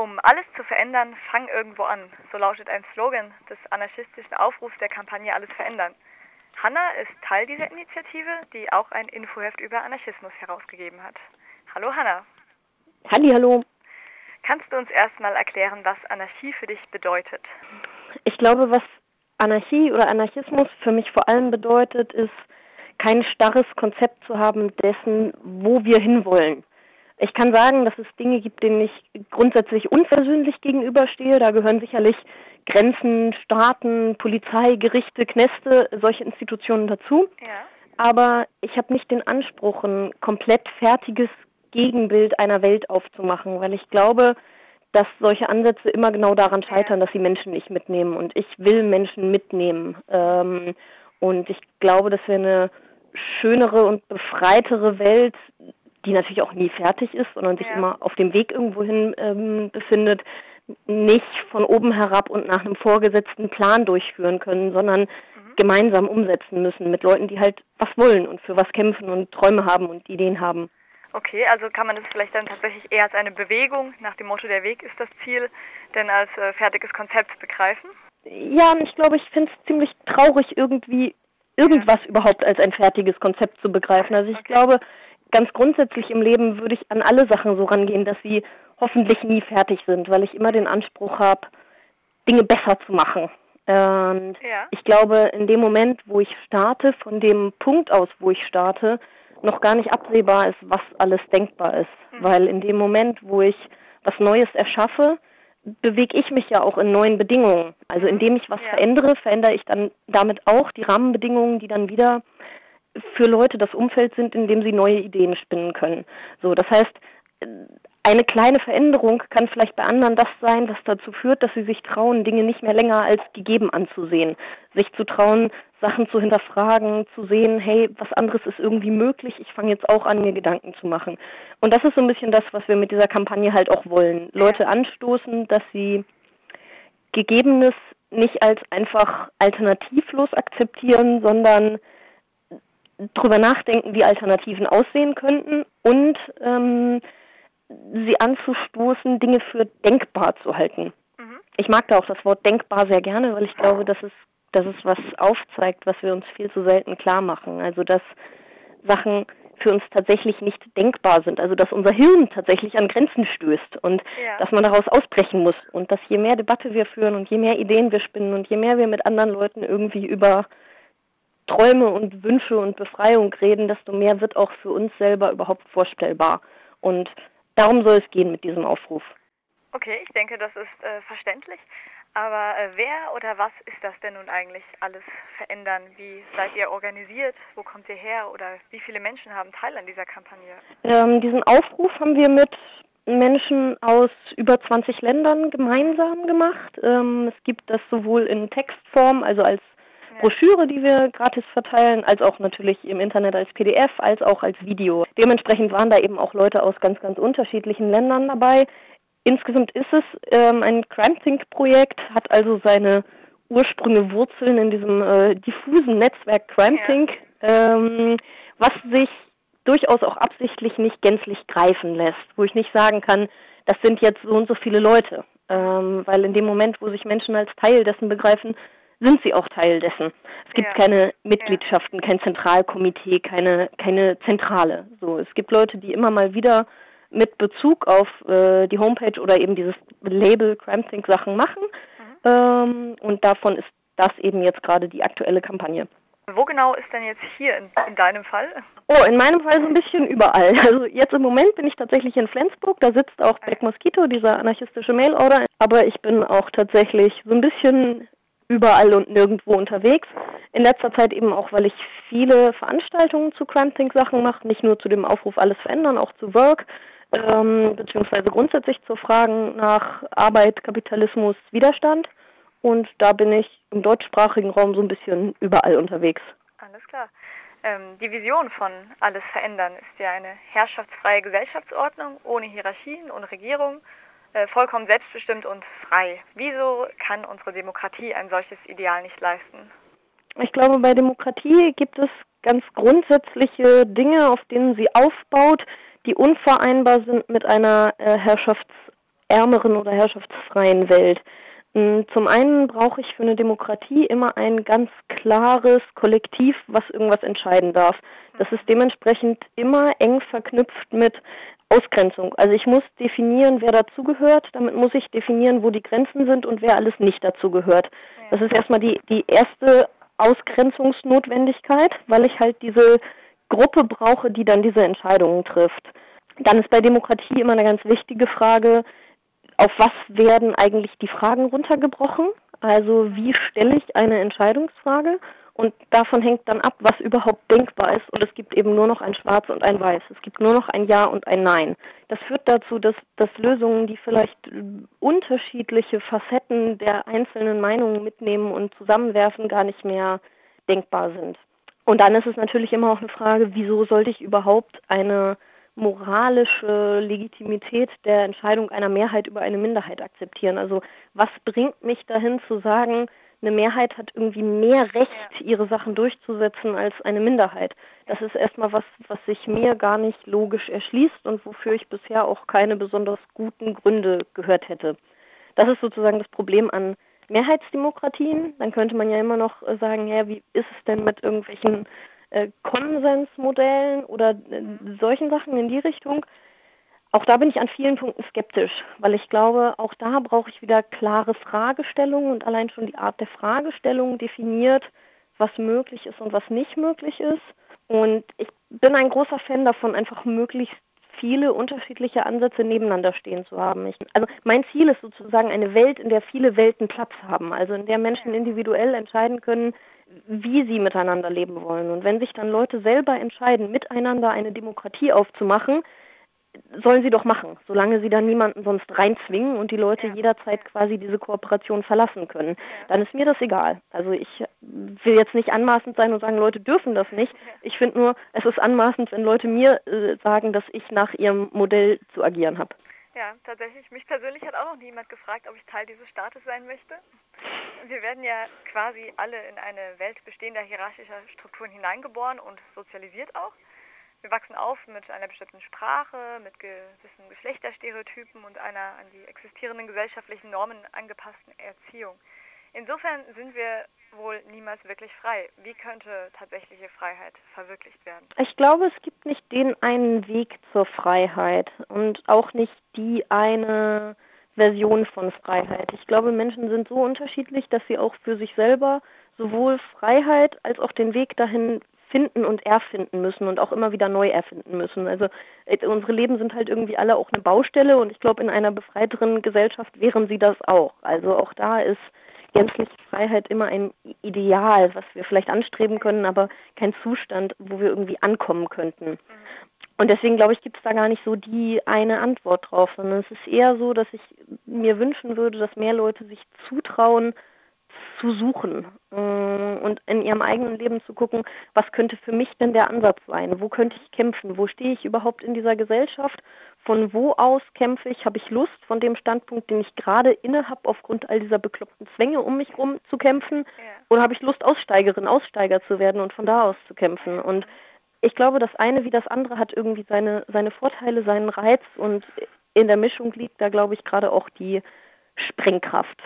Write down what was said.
Um alles zu verändern, fang irgendwo an. So lautet ein Slogan des anarchistischen Aufrufs der Kampagne Alles verändern. Hanna ist Teil dieser Initiative, die auch ein Infoheft über Anarchismus herausgegeben hat. Hallo Hanna. Halli, hallo. Kannst du uns erstmal erklären, was Anarchie für dich bedeutet? Ich glaube, was Anarchie oder Anarchismus für mich vor allem bedeutet, ist kein starres Konzept zu haben dessen, wo wir hinwollen. Ich kann sagen, dass es Dinge gibt, denen ich grundsätzlich unversöhnlich gegenüberstehe. Da gehören sicherlich Grenzen, Staaten, Polizei, Gerichte, Knäste, solche Institutionen dazu. Ja. Aber ich habe nicht den Anspruch, ein komplett fertiges Gegenbild einer Welt aufzumachen, weil ich glaube, dass solche Ansätze immer genau daran scheitern, dass sie Menschen nicht mitnehmen. Und ich will Menschen mitnehmen. Ähm, und ich glaube, dass wir eine schönere und befreitere Welt die natürlich auch nie fertig ist, sondern sich Ja. immer auf dem Weg irgendwohin ähm, befindet, nicht von oben herab und nach einem vorgesetzten Plan durchführen können, sondern gemeinsam umsetzen müssen mit Leuten, die halt was wollen und für was kämpfen und Träume haben und Ideen haben. Okay, also kann man das vielleicht dann tatsächlich eher als eine Bewegung nach dem Motto der Weg ist das Ziel, denn als äh, fertiges Konzept begreifen? Ja, ich glaube, ich finde es ziemlich traurig, irgendwie irgendwas überhaupt als ein fertiges Konzept zu begreifen. Also ich Okay. glaube, ganz grundsätzlich im Leben würde ich an alle Sachen so rangehen, dass sie hoffentlich nie fertig sind, weil ich immer den Anspruch habe, Dinge besser zu machen. Und Ja. ich glaube, in dem Moment, wo ich starte, von dem Punkt aus, wo ich starte, noch gar nicht absehbar ist, was alles denkbar ist. Weil in dem Moment, wo ich was Neues erschaffe, bewege ich mich ja auch in neuen Bedingungen. Also indem ich was Ja. verändere, verändere ich dann damit auch die Rahmenbedingungen, die dann wieder für Leute das Umfeld sind, in dem sie neue Ideen spinnen können. So, das heißt, eine kleine Veränderung kann vielleicht bei anderen das sein, was dazu führt, dass sie sich trauen, Dinge nicht mehr länger als gegeben anzusehen. Sich zu trauen, Sachen zu hinterfragen, zu sehen, hey, was anderes ist irgendwie möglich, ich fange jetzt auch an, mir Gedanken zu machen. Und das ist so ein bisschen das, was wir mit dieser Kampagne halt auch wollen. Leute anstoßen, dass sie Gegebenes nicht als einfach alternativlos akzeptieren, sondern drüber nachdenken, wie Alternativen aussehen könnten und ähm, sie anzustoßen, Dinge für denkbar zu halten. Mhm. Ich mag da auch das Wort denkbar sehr gerne, weil ich glaube, dass es, dass es was aufzeigt, was wir uns viel zu selten klar machen. Also dass Sachen für uns tatsächlich nicht denkbar sind. Also dass unser Hirn tatsächlich an Grenzen stößt und Ja. dass man daraus ausbrechen muss. Und dass je mehr Debatte wir führen und je mehr Ideen wir spinnen und je mehr wir mit anderen Leuten irgendwie über Träume und Wünsche und Befreiung reden, desto mehr wird auch für uns selber überhaupt vorstellbar. Und darum soll es gehen mit diesem Aufruf. Okay, ich denke, das ist äh, verständlich. Aber äh, wer oder was ist das denn nun eigentlich alles verändern? Wie seid ihr organisiert? Wo kommt ihr her? Oder wie viele Menschen haben Teil an dieser Kampagne? Ähm, diesen Aufruf haben wir mit Menschen aus über 20 Ländern gemeinsam gemacht. Ähm, es gibt das sowohl in Textform, also als Broschüre, die wir gratis verteilen, als auch natürlich im Internet als PDF, als auch als Video. Dementsprechend waren da eben auch Leute aus ganz, ganz unterschiedlichen Ländern dabei. Insgesamt ist es ähm, ein Crime Think Projekt, hat also seine Ursprünge, Wurzeln in diesem äh, diffusen Netzwerk Crime Ja. Think, ähm, was sich durchaus auch absichtlich nicht gänzlich greifen lässt, wo ich nicht sagen kann, das sind jetzt so und so viele Leute, ähm, weil in dem Moment, wo sich Menschen als Teil dessen begreifen, sind sie auch Teil dessen. Es gibt Ja. keine Mitgliedschaften, kein Zentralkomitee, keine, keine Zentrale. So, es gibt Leute, die immer mal wieder mit Bezug auf äh, die Homepage oder eben dieses Label Crime Think Sachen machen. Ähm, und davon ist das eben jetzt gerade die aktuelle Kampagne. Wo genau ist denn jetzt hier in, in deinem Fall? Oh, in meinem Fall so ein bisschen überall. Also jetzt im Moment bin ich tatsächlich in Flensburg, da sitzt auch Black Mosquito, dieser anarchistische Mailorder, aber ich bin auch tatsächlich so ein bisschen überall und nirgendwo unterwegs. In letzter Zeit eben auch, weil ich viele Veranstaltungen zu Crime Think Sachen mache, nicht nur zu dem Aufruf alles verändern, auch zu Work, ähm, beziehungsweise grundsätzlich zu Fragen nach Arbeit, Kapitalismus, Widerstand. Und da bin ich im deutschsprachigen Raum so ein bisschen überall unterwegs. Alles klar. Ähm, die Vision von Alles verändern ist ja eine herrschaftsfreie Gesellschaftsordnung ohne Hierarchien, ohne Regierung, vollkommen selbstbestimmt und frei. Wieso kann unsere Demokratie ein solches Ideal nicht leisten? Ich glaube, bei Demokratie gibt es ganz grundsätzliche Dinge, auf denen sie aufbaut, die unvereinbar sind mit einer äh, herrschaftsärmeren oder herrschaftsfreien Welt. Hm, zum einen brauche ich für eine Demokratie immer ein ganz klares Kollektiv, was irgendwas entscheiden darf. Das ist dementsprechend immer eng verknüpft mit Ausgrenzung. Also ich muss definieren, wer dazugehört. Damit muss ich definieren, wo die Grenzen sind und wer alles nicht dazugehört. Das ist erstmal die, die erste Ausgrenzungsnotwendigkeit, weil ich halt diese Gruppe brauche, die dann diese Entscheidungen trifft. Dann ist bei Demokratie immer eine ganz wichtige Frage, auf was werden eigentlich die Fragen runtergebrochen? Also wie stelle ich eine Entscheidungsfrage? Und davon hängt dann ab, was überhaupt denkbar ist. Und es gibt eben nur noch ein Schwarz und ein Weiß. Es gibt nur noch ein Ja und ein Nein. Das führt dazu, dass, dass Lösungen, die vielleicht unterschiedliche Facetten der einzelnen Meinungen mitnehmen und zusammenwerfen, gar nicht mehr denkbar sind. Und dann ist es natürlich immer auch eine Frage, wieso sollte ich überhaupt eine moralische Legitimität der Entscheidung einer Mehrheit über eine Minderheit akzeptieren. Also was bringt mich dahin zu sagen, eine Mehrheit hat irgendwie mehr Recht, ihre Sachen durchzusetzen als eine Minderheit. Das ist erstmal was, was sich mir gar nicht logisch erschließt und wofür ich bisher auch keine besonders guten Gründe gehört hätte. Das ist sozusagen das Problem an Mehrheitsdemokratien. Dann könnte man ja immer noch sagen, ja, wie ist es denn mit irgendwelchen äh, Konsensmodellen oder äh, solchen Sachen in die Richtung. Auch da bin ich an vielen Punkten skeptisch, weil ich glaube, auch da brauche ich wieder klare Fragestellungen und allein schon die Art der Fragestellung definiert, was möglich ist und was nicht möglich ist. Und ich bin ein großer Fan davon, einfach möglichst viele unterschiedliche Ansätze nebeneinander stehen zu haben. Ich, also mein Ziel ist sozusagen eine Welt, in der viele Welten Platz haben, also in der Menschen individuell entscheiden können, wie sie miteinander leben wollen. Und wenn sich dann Leute selber entscheiden, miteinander eine Demokratie aufzumachen, sollen sie doch machen, solange sie dann niemanden sonst reinzwingen und die Leute jederzeit quasi diese Kooperation verlassen können. Dann ist mir das egal. Also ich will jetzt nicht anmaßend sein und sagen, Leute dürfen das nicht. Ich finde nur, es ist anmaßend, wenn Leute mir äh, sagen, dass ich nach ihrem Modell zu agieren habe. Ja, tatsächlich. Mich persönlich hat auch noch niemand gefragt, ob ich Teil dieses Staates sein möchte. Wir werden ja quasi alle in eine Welt bestehender hierarchischer Strukturen hineingeboren und sozialisiert auch. Wir wachsen auf mit einer bestimmten Sprache, mit gewissen Geschlechterstereotypen und einer an die existierenden gesellschaftlichen Normen angepassten Erziehung. Insofern sind wir wohl niemals wirklich frei. Wie könnte tatsächliche Freiheit verwirklicht werden? Ich glaube, es gibt nicht den einen Weg zur Freiheit und auch nicht die eine Version von Freiheit. Ich glaube, Menschen sind so unterschiedlich, dass sie auch für sich selber sowohl Freiheit als auch den Weg dahin finden und erfinden müssen und auch immer wieder neu erfinden müssen. Also äh, unsere Leben sind halt irgendwie alle auch eine Baustelle und ich glaube, in einer befreiteren Gesellschaft wären sie das auch. Also auch da ist gänzliche Freiheit immer ein Ideal, was wir vielleicht anstreben können, aber kein Zustand, wo wir irgendwie ankommen könnten. Und deswegen glaube ich, gibt es da gar nicht so die eine Antwort drauf, sondern es ist eher so, dass ich mir wünschen würde, dass mehr Leute sich zutrauen, zu suchen äh, und in ihrem eigenen Leben zu gucken, was könnte für mich denn der Ansatz sein? Wo könnte ich kämpfen? Wo stehe ich überhaupt in dieser Gesellschaft? Von wo aus kämpfe ich? Habe ich Lust, von dem Standpunkt, den ich gerade inne habe, aufgrund all dieser bekloppten Zwänge um mich herum zu kämpfen? Oder habe ich Lust, Aussteigerin, Aussteiger zu werden und von da aus zu kämpfen? Und ich glaube, das eine wie das andere hat irgendwie seine, seine Vorteile, seinen Reiz und in der Mischung liegt da, glaube ich, gerade auch die Sprengkraft.